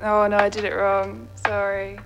Oh no, I did it wrong. Sorry.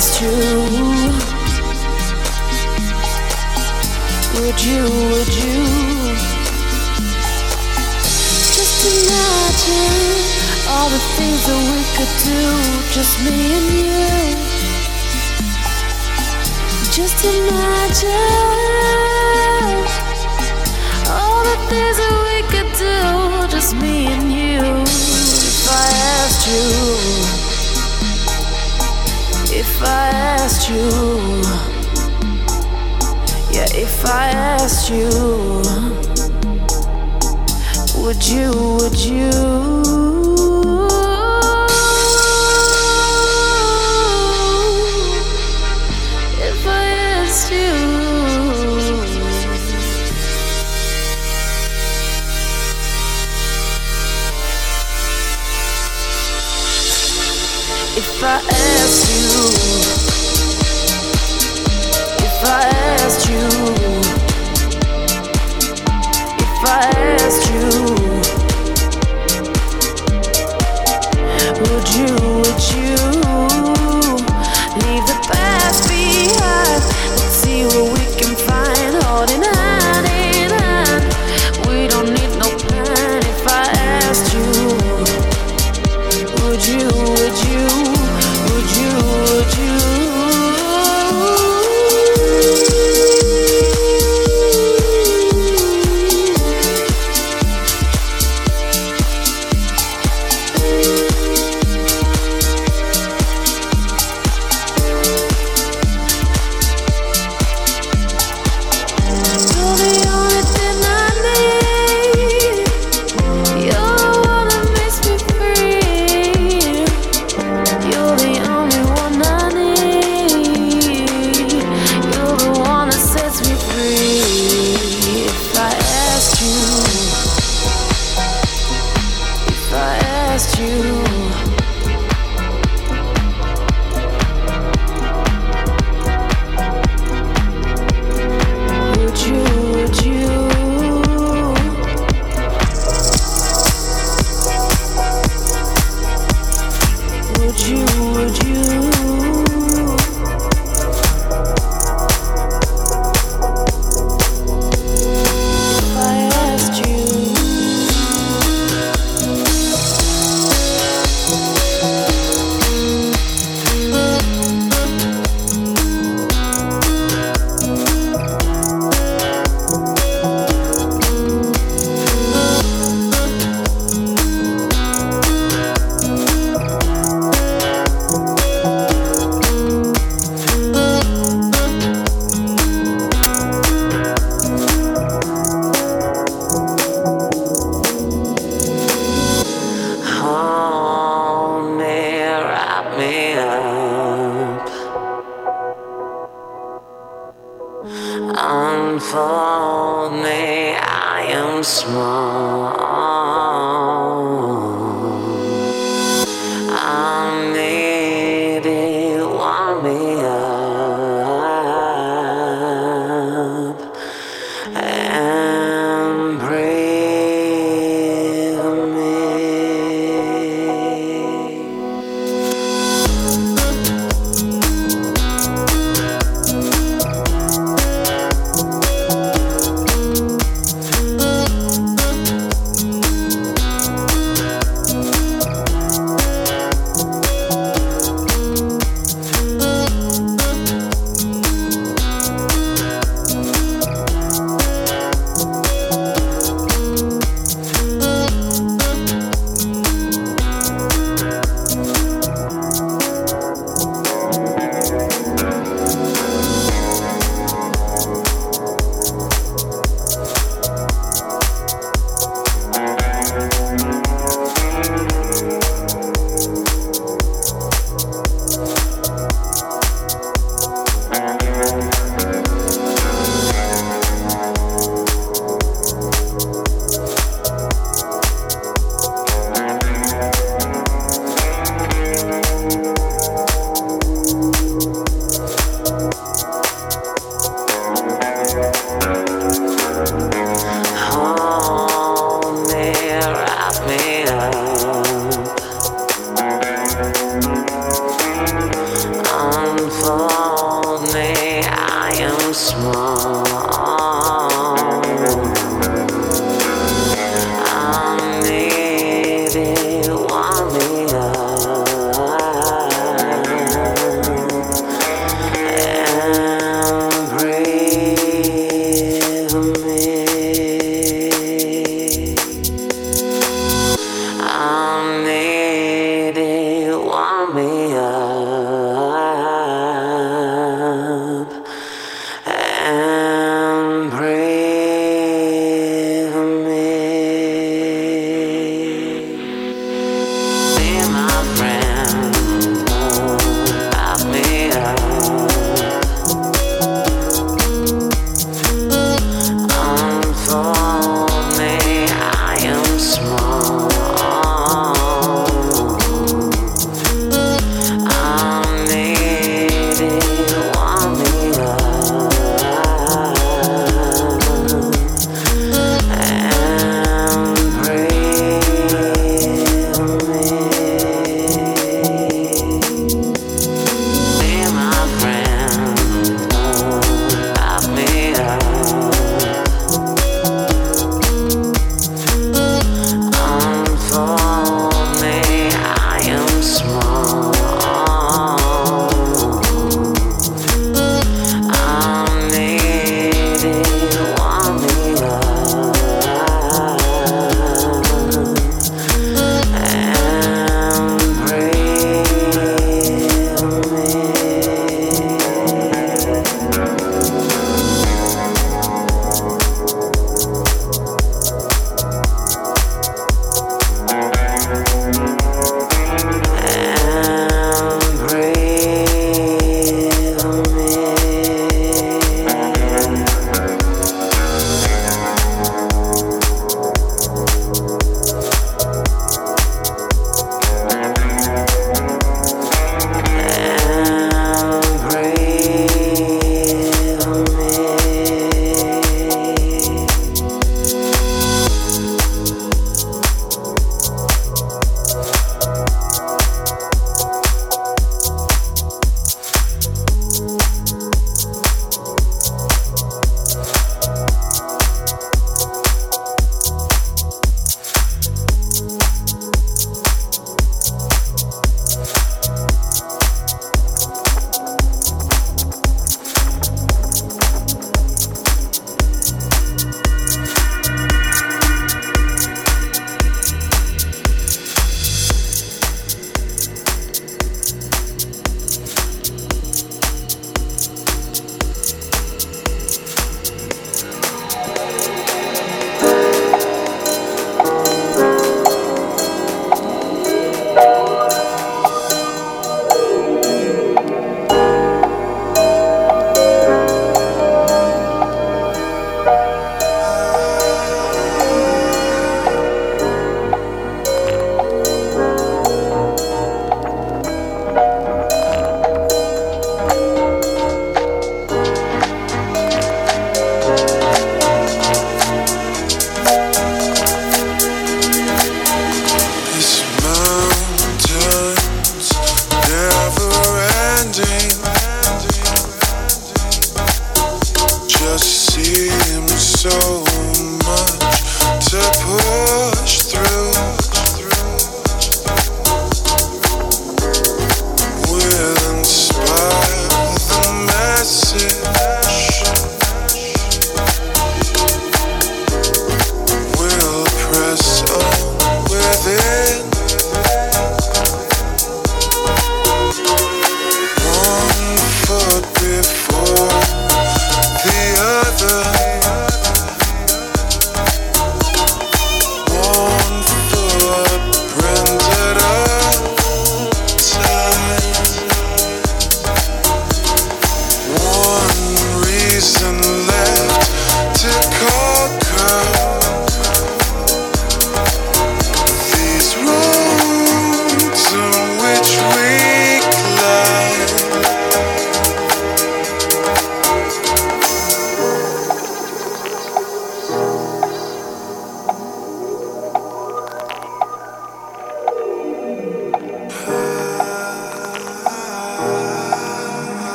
was true. Would you, would you? Just imagine all the things that we could do, just me and you. Just imagine all the things that we could do, just me and you. If I asked you. If I asked you, yeah, if I asked you, would you, would you?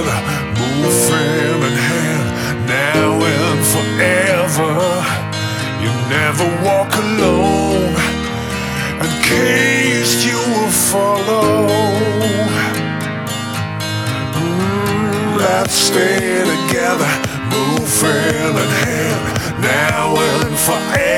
together, moving in hand, now and forever. You never walk alone, in case you will follow. Mm, let's stay together, moving in hand, now and forever.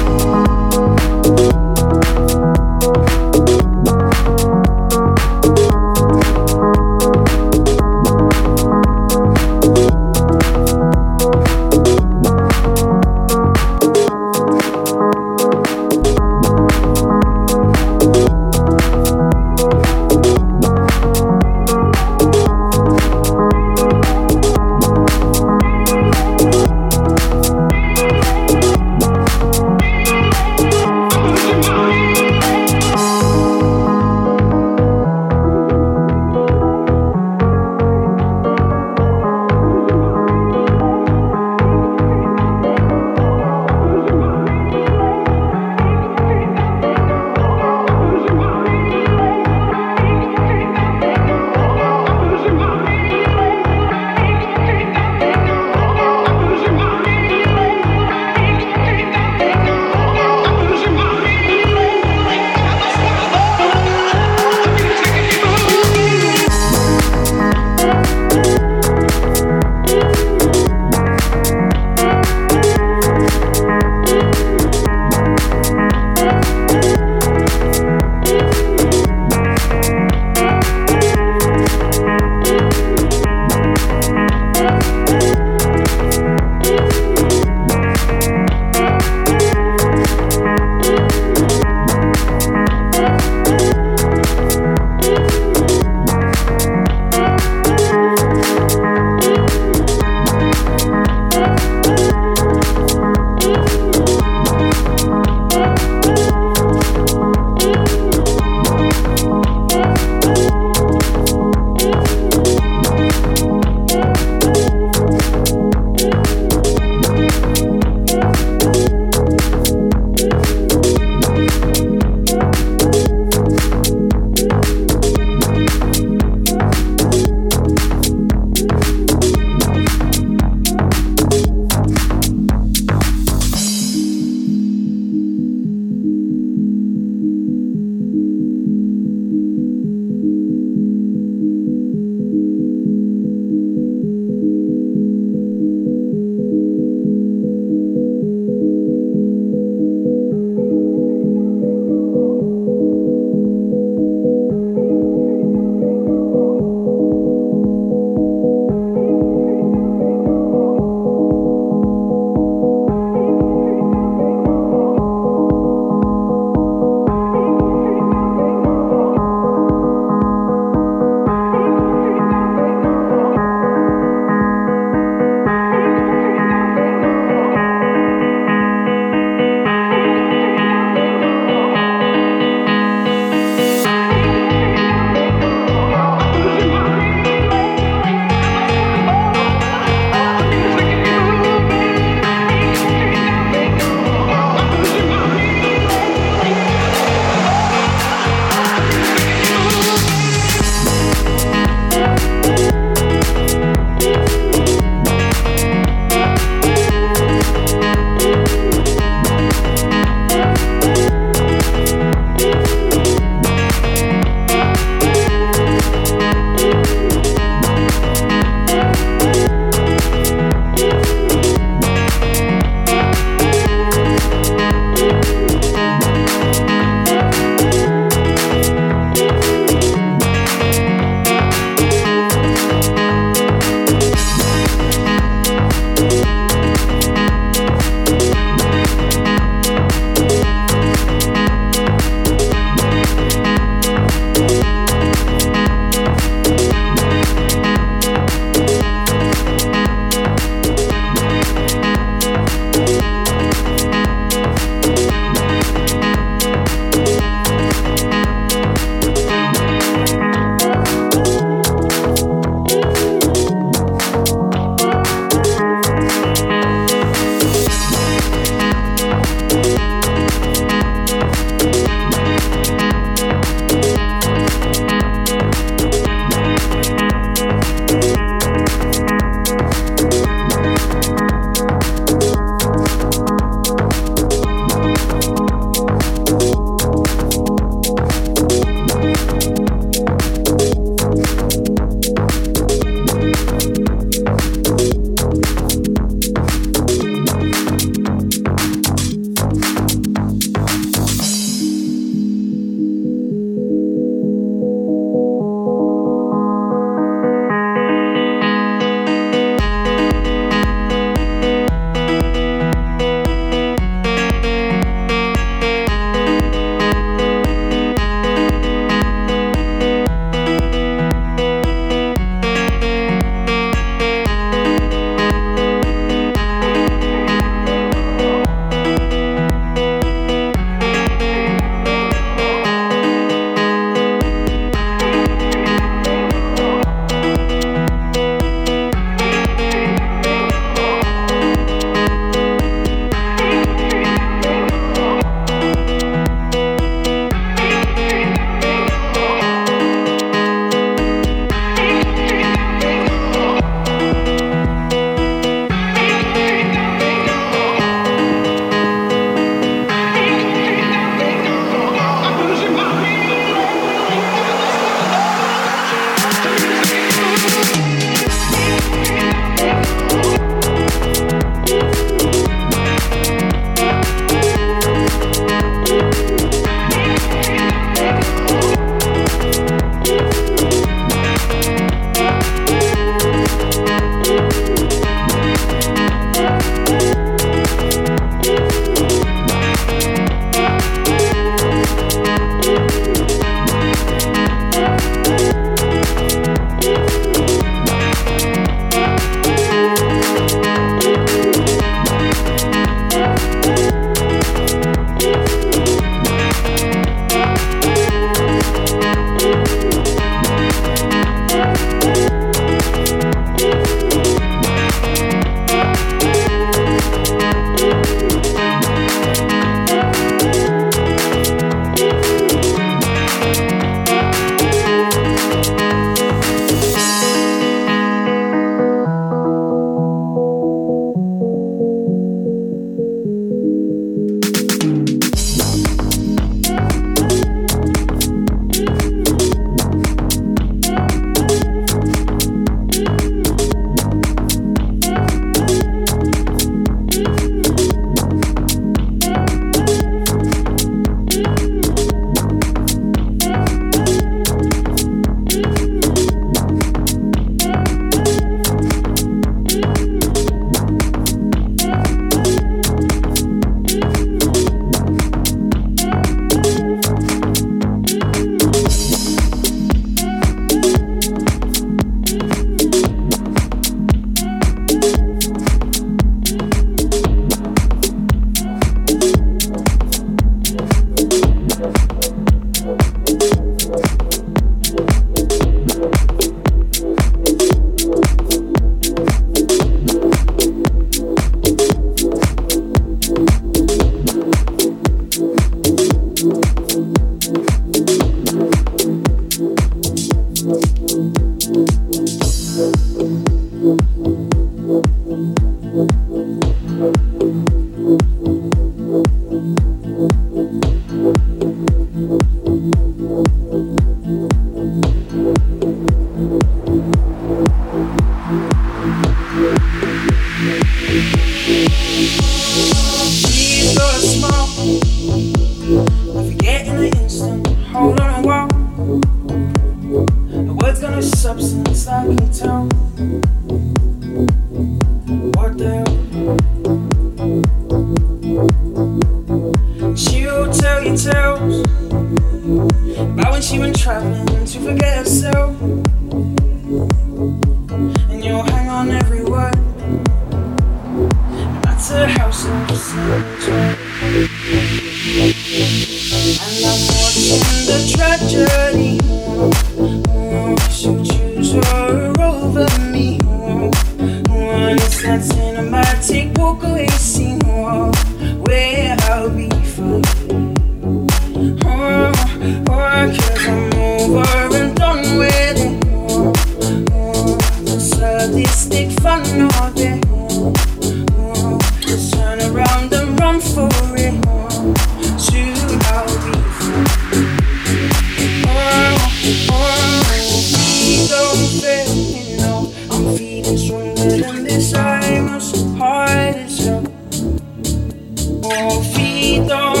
Don't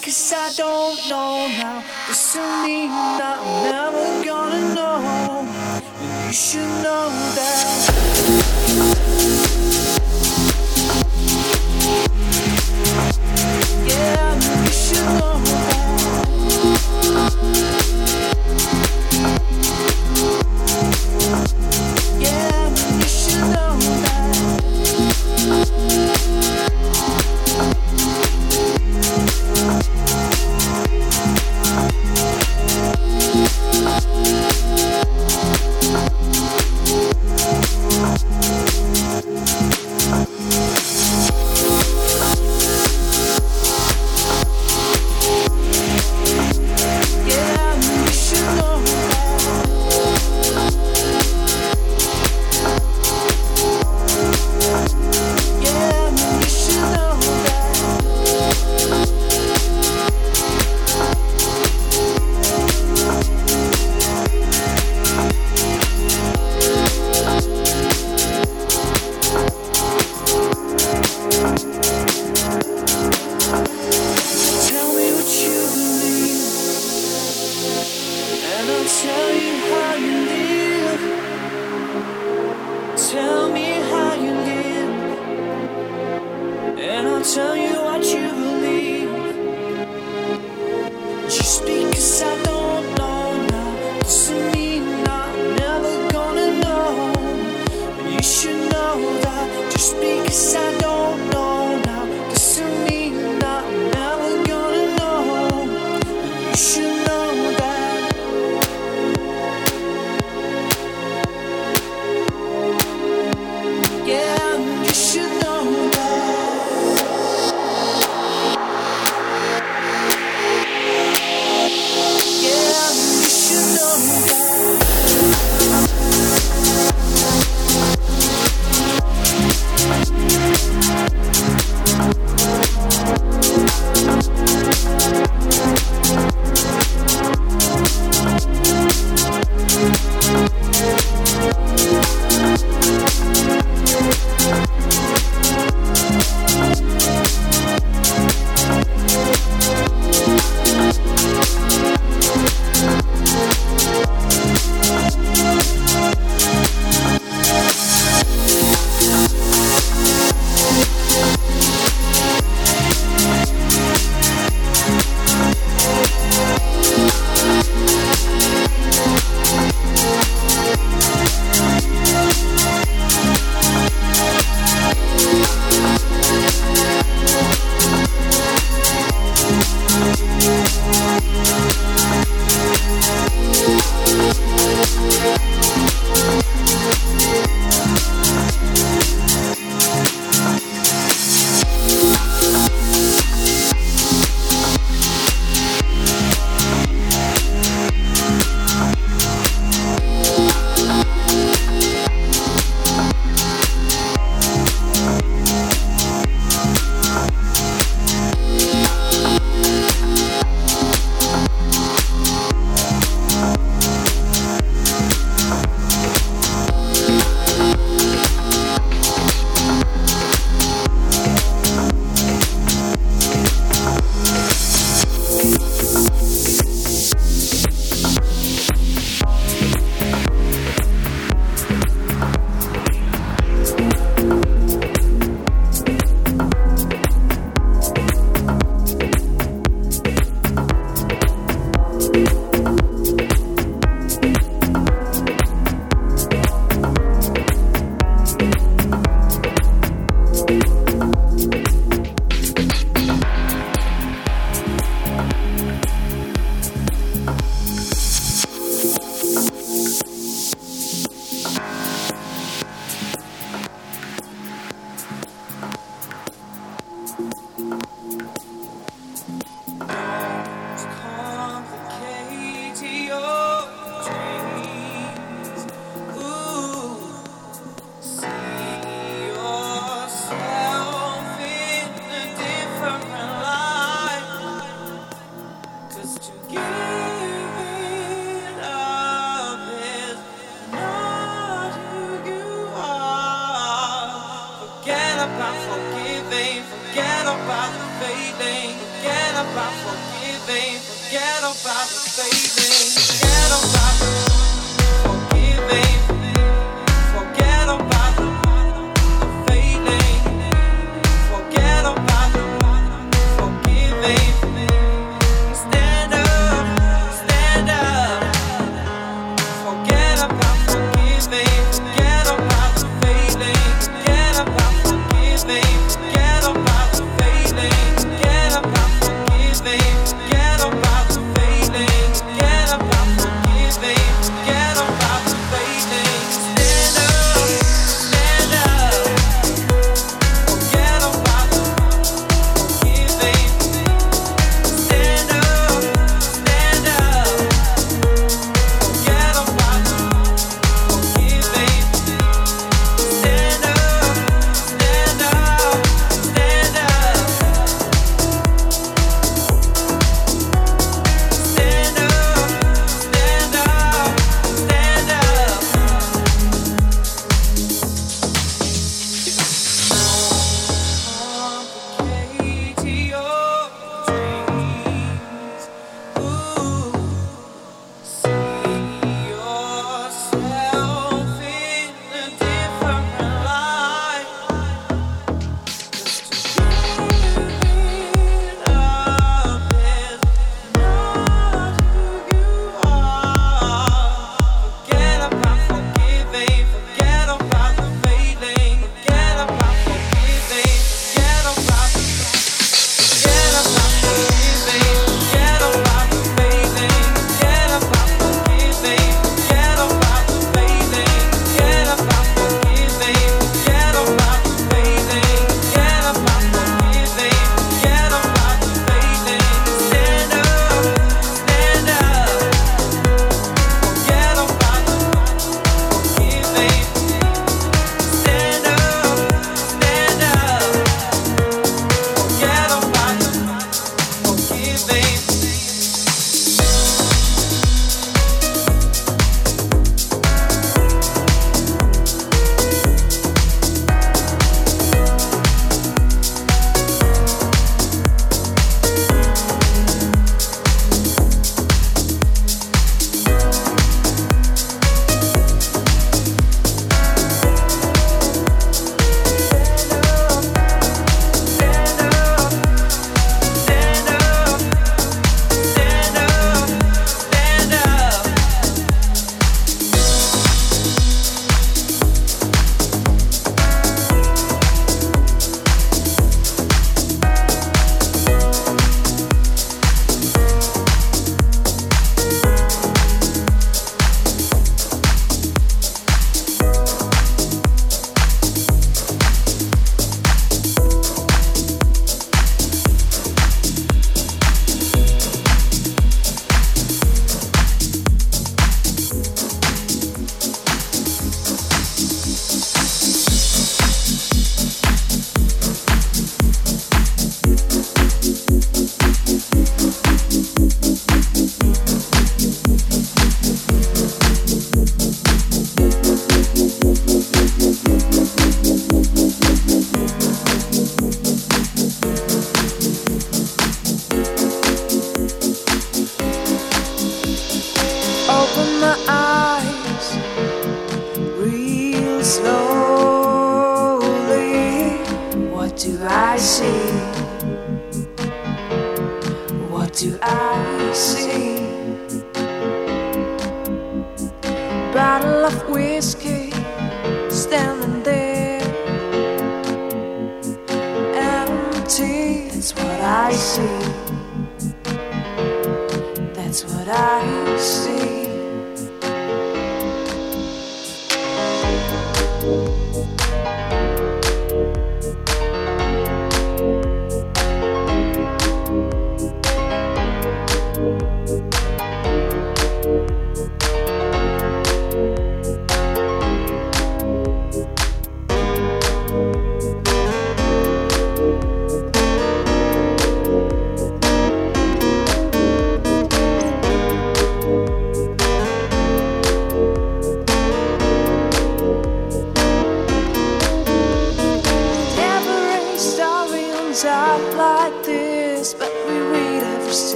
cause I don't know now. This to me, I'm never gonna know. And you should know that.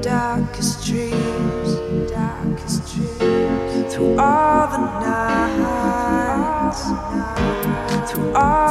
darkest dreams, darkest dreams, through all the nights, through all.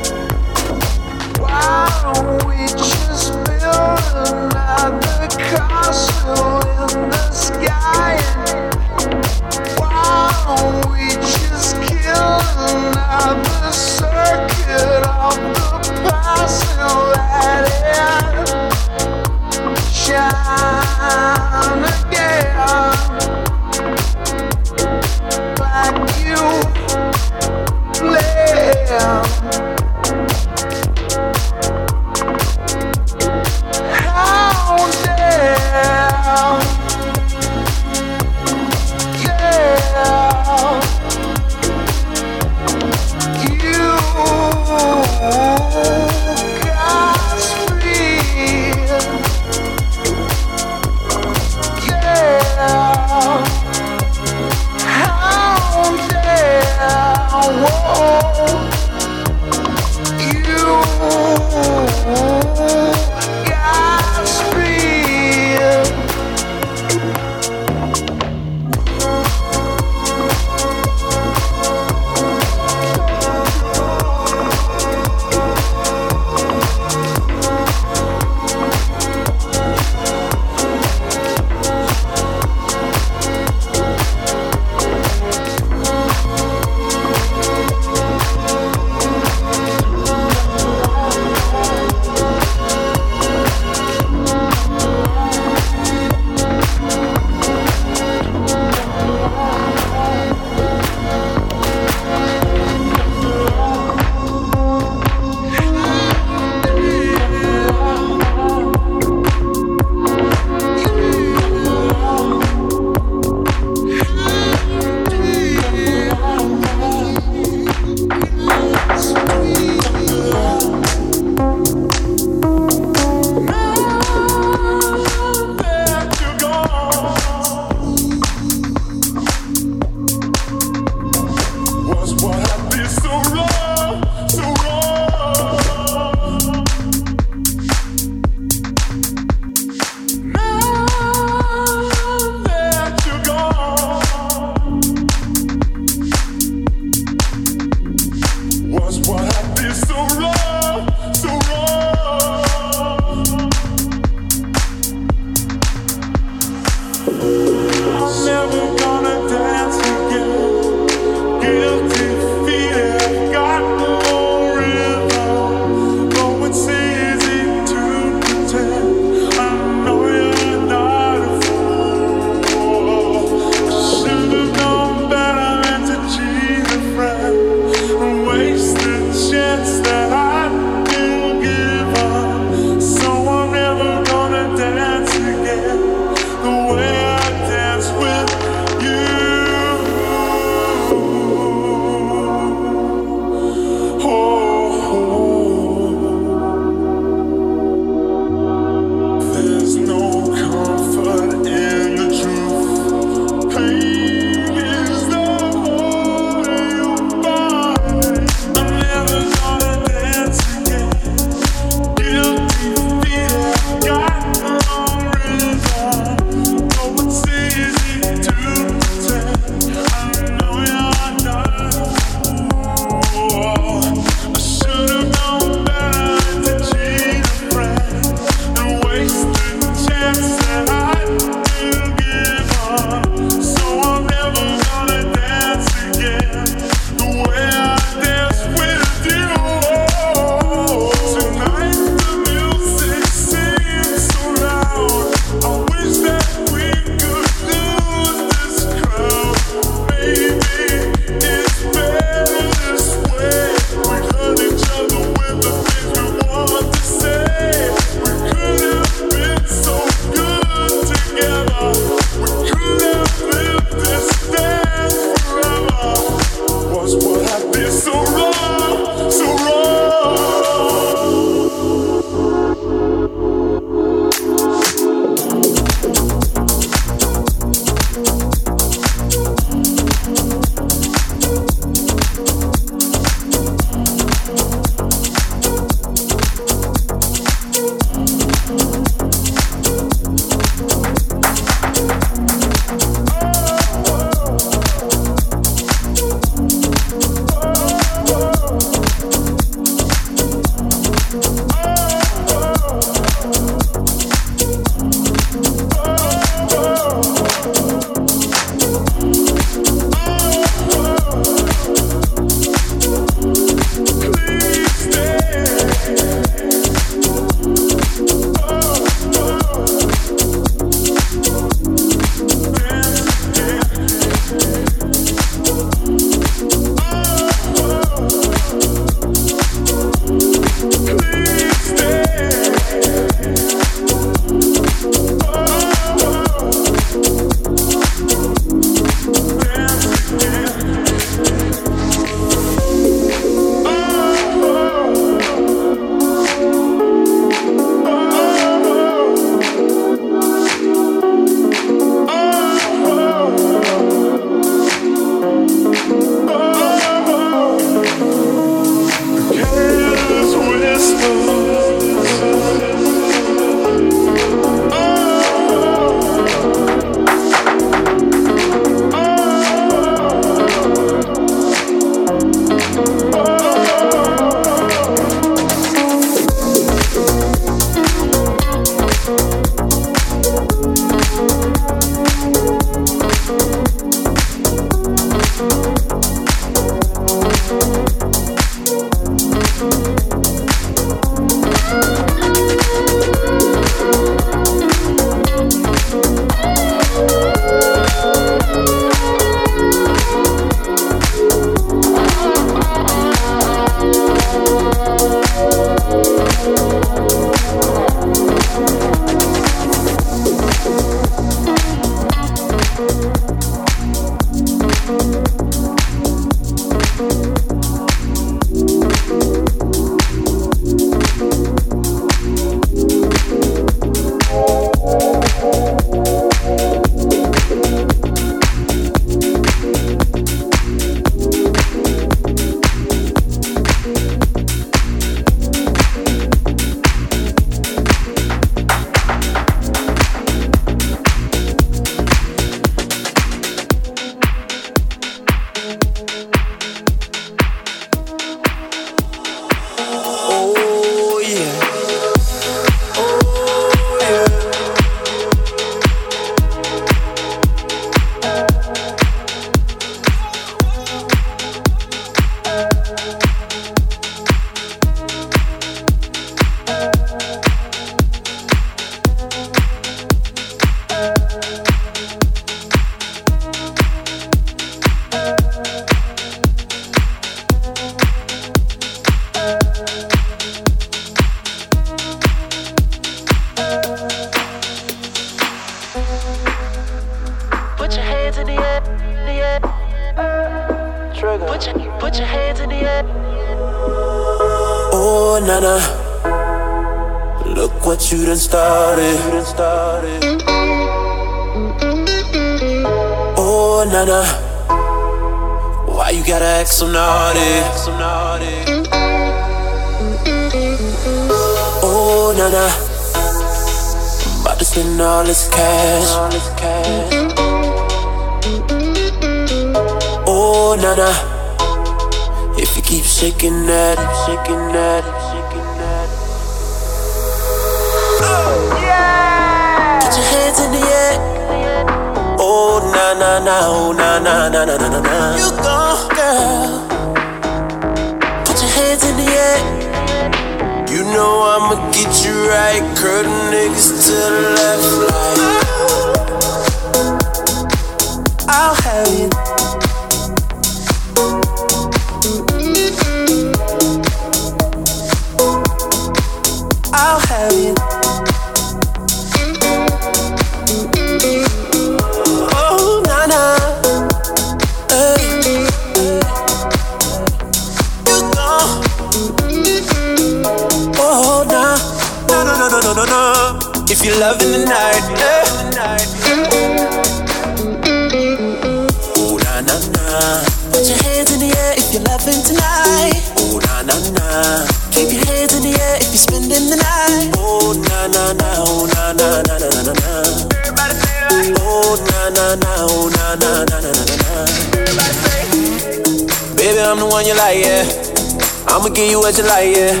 till I, yeah.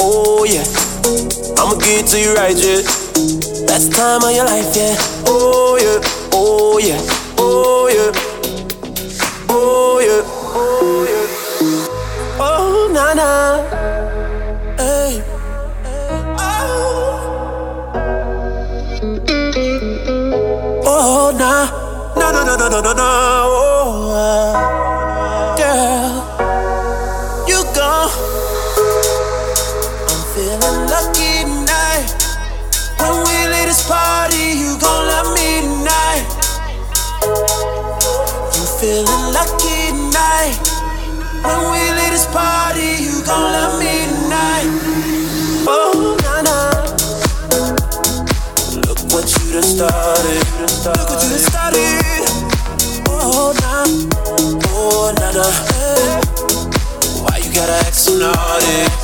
Oh, yeah. I'ma get to you right, yeah. Best time of your life, yeah. started. Look what you started. Oh, nah. Oh, nada. Nah. Hey. Why you gotta act so naughty?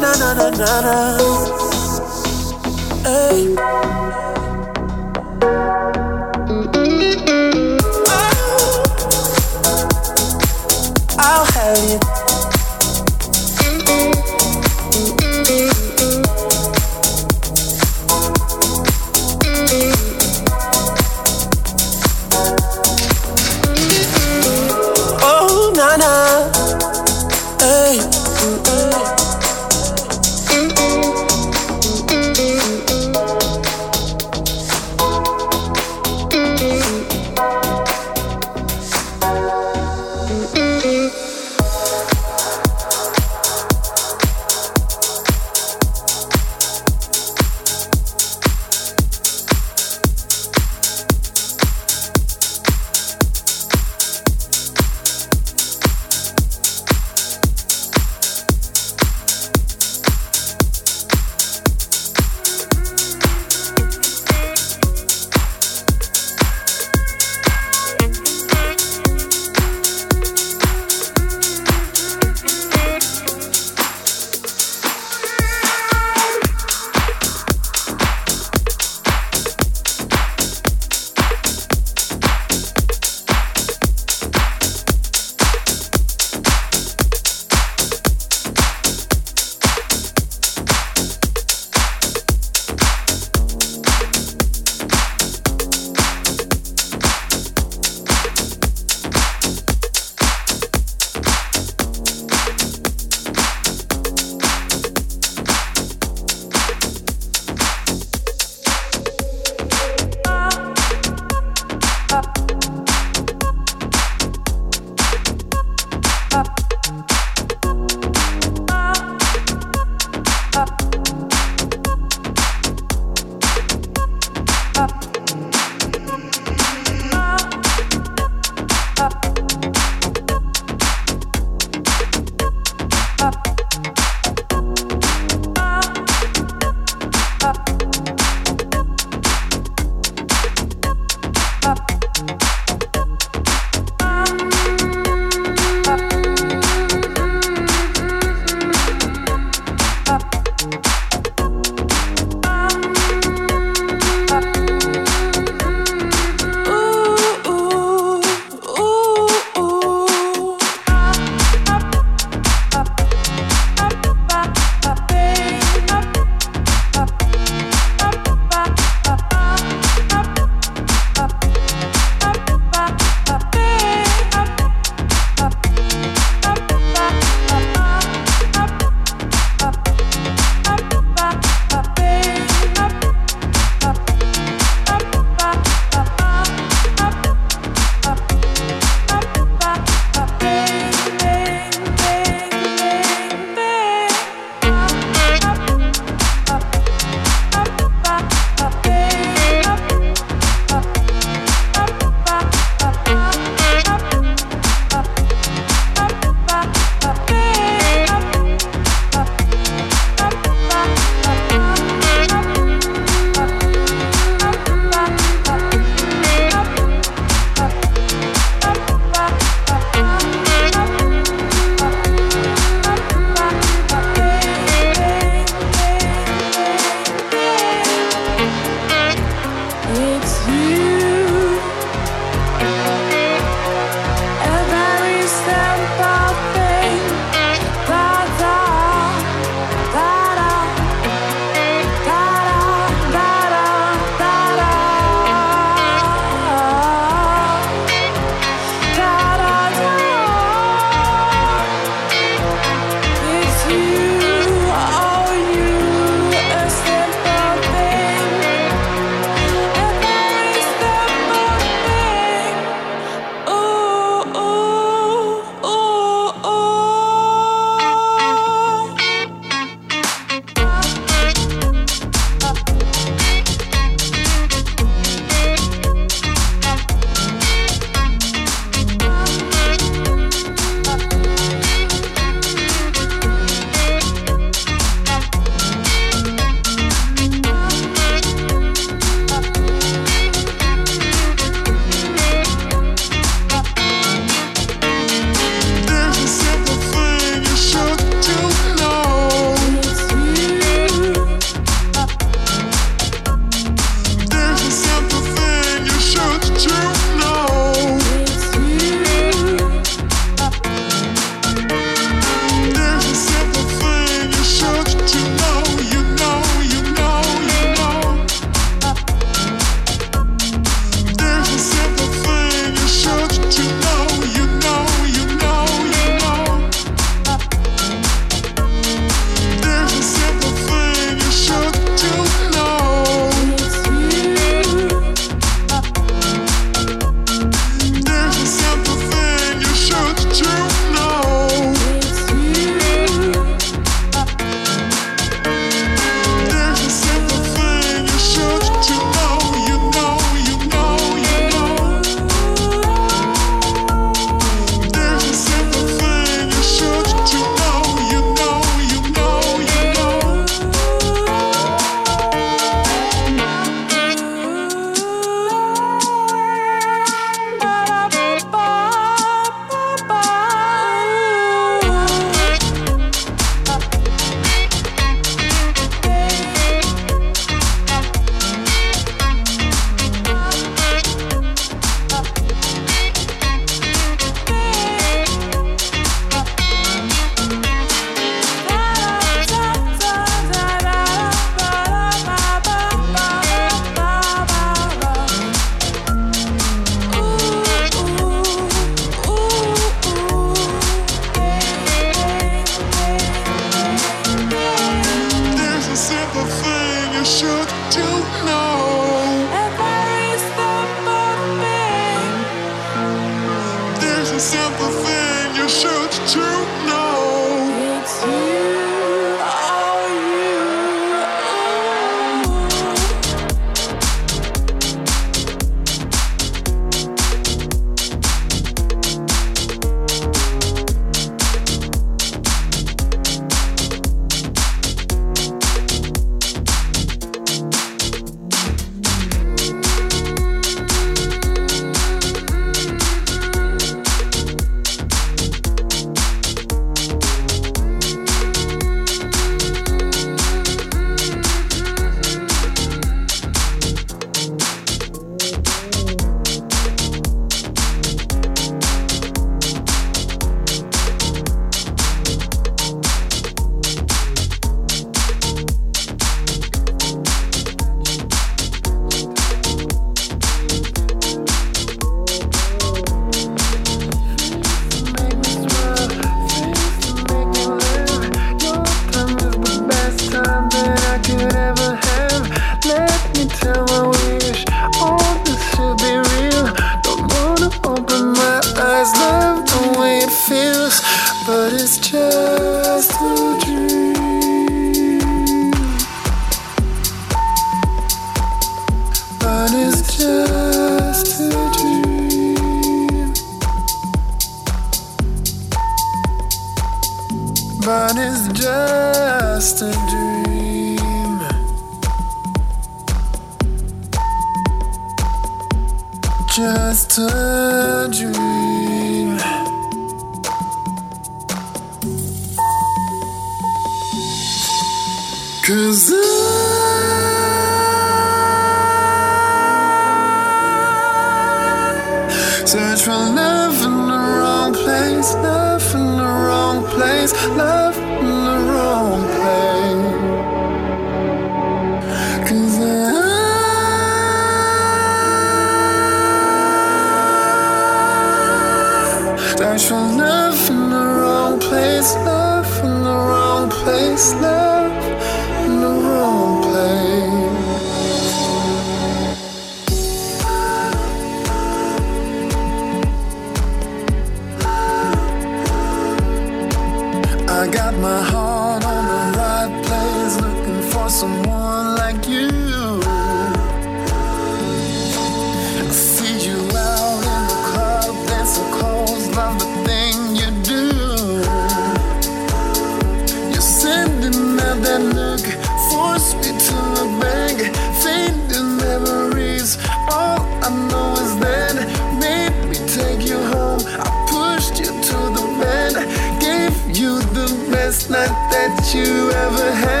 You ever had,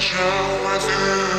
always jam with